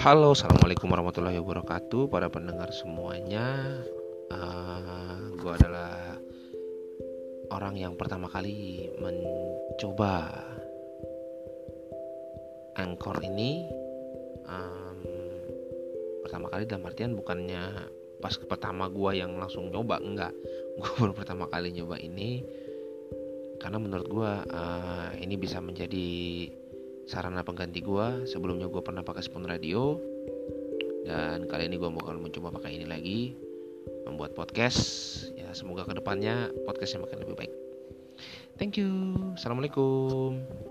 Halo, assalamualaikum warahmatullahi wabarakatuh, para pendengar semuanya. Uh, eh, gue adalah orang yang pertama kali mencoba Anchor ini. Um, pertama kali dalam artian bukannya pas pertama gue yang langsung nyoba, enggak. Gue baru pertama kali nyoba ini karena menurut gue uh, ini bisa menjadi sarana pengganti gue sebelumnya gue pernah pakai spoon radio. Dan kali ini gue bakal mencoba pakai ini lagi. Membuat podcast. Ya semoga ke depannya podcastnya makin lebih baik. Thank you. Assalamualaikum